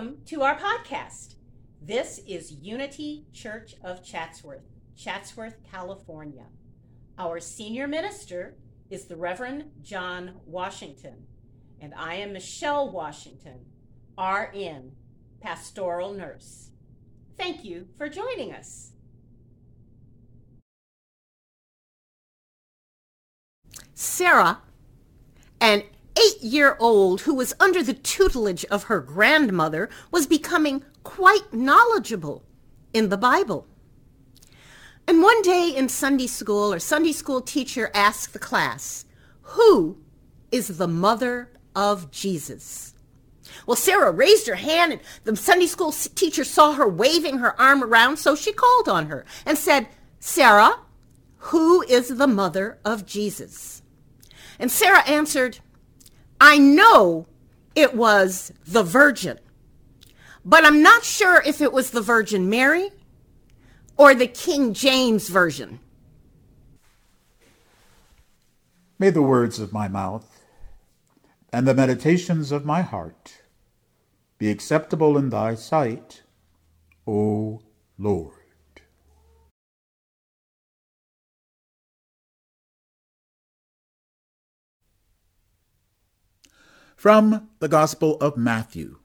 to our podcast. This is Unity Church of Chatsworth, Chatsworth, California. Our senior minister is the Reverend John Washington, and I am Michelle Washington, RN, pastoral nurse. Thank you for joining us. Sarah, an eight year old who was under the tutelage of her grandmother, was becoming quite knowledgeable in the Bible. And one day in Sunday school, our Sunday school teacher asked the class, Who is the mother of Jesus? Well, Sarah raised her hand, and the Sunday school teacher saw her waving her arm around, so she called on her and said, Sarah, who is the mother of Jesus? And Sarah answered, I know it was the Virgin, but I'm not sure if it was the Virgin Mary or the King James Version. May the words of my mouth and the meditations of my heart be acceptable in thy sight, O Lord. From the Gospel of Matthew,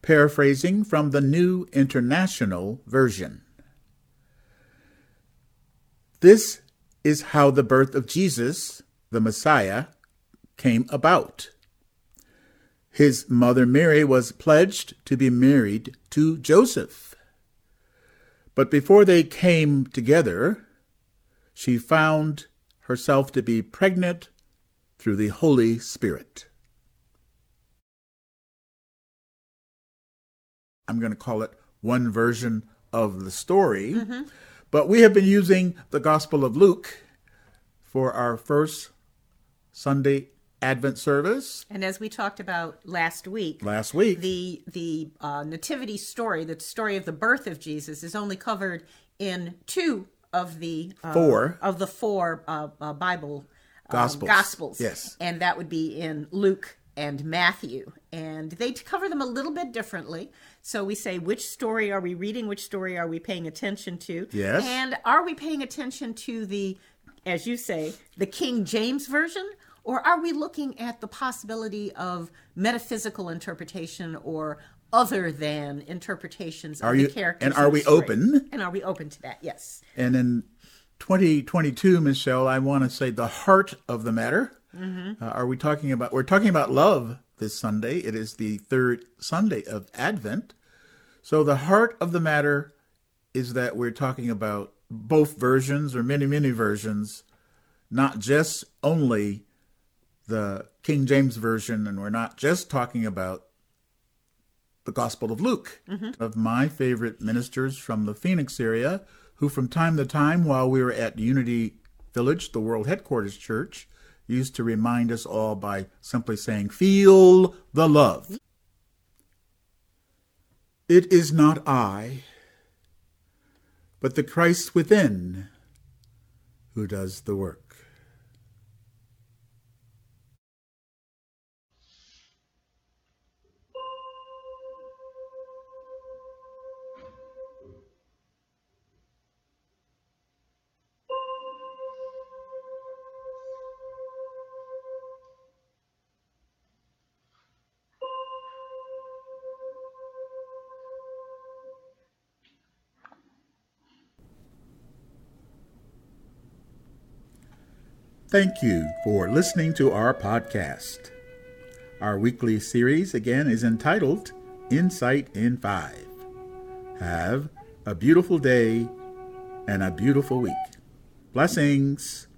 paraphrasing from the New International Version. This is how the birth of Jesus, the Messiah, came about. His mother Mary was pledged to be married to Joseph. But before they came together, she found herself to be pregnant through the Holy Spirit. I'm going to call it one version of the story. Mm-hmm. But we have been using the Gospel of Luke for our first Sunday Advent service. And as we talked about last week, last week, the the uh, nativity story, the story of the birth of Jesus, is only covered in two of the uh, four of the four uh, uh Bible um, Gospels. Gospels. Yes, and that would be in Luke and Matthew, and they cover them a little bit differently. So we say, which story are we reading? Which story are we paying attention to? Yes, and are we paying attention to the, as you say, the King James version? Or are we looking at the possibility of metaphysical interpretation or other than interpretations are of you, the characters? And are we story? open? And are we open to that? Yes. And in 2022, Michelle, I want to say the heart of the matter. Mm-hmm. Uh, are we talking about? We're talking about love this Sunday. It is the third Sunday of Advent. So the heart of the matter is that we're talking about both versions or many, many versions, not just only the King James Version, and we're not just talking about the Gospel of Luke, mm-hmm. of my favorite ministers from the Phoenix area, who from time to time, while we were at Unity Village, the World Headquarters Church, used to remind us all by simply saying, Feel the love. It is not I, but the Christ within who does the work. Thank you for listening to our podcast. Our weekly series again is entitled Insight in Five. Have a beautiful day and a beautiful week. Blessings.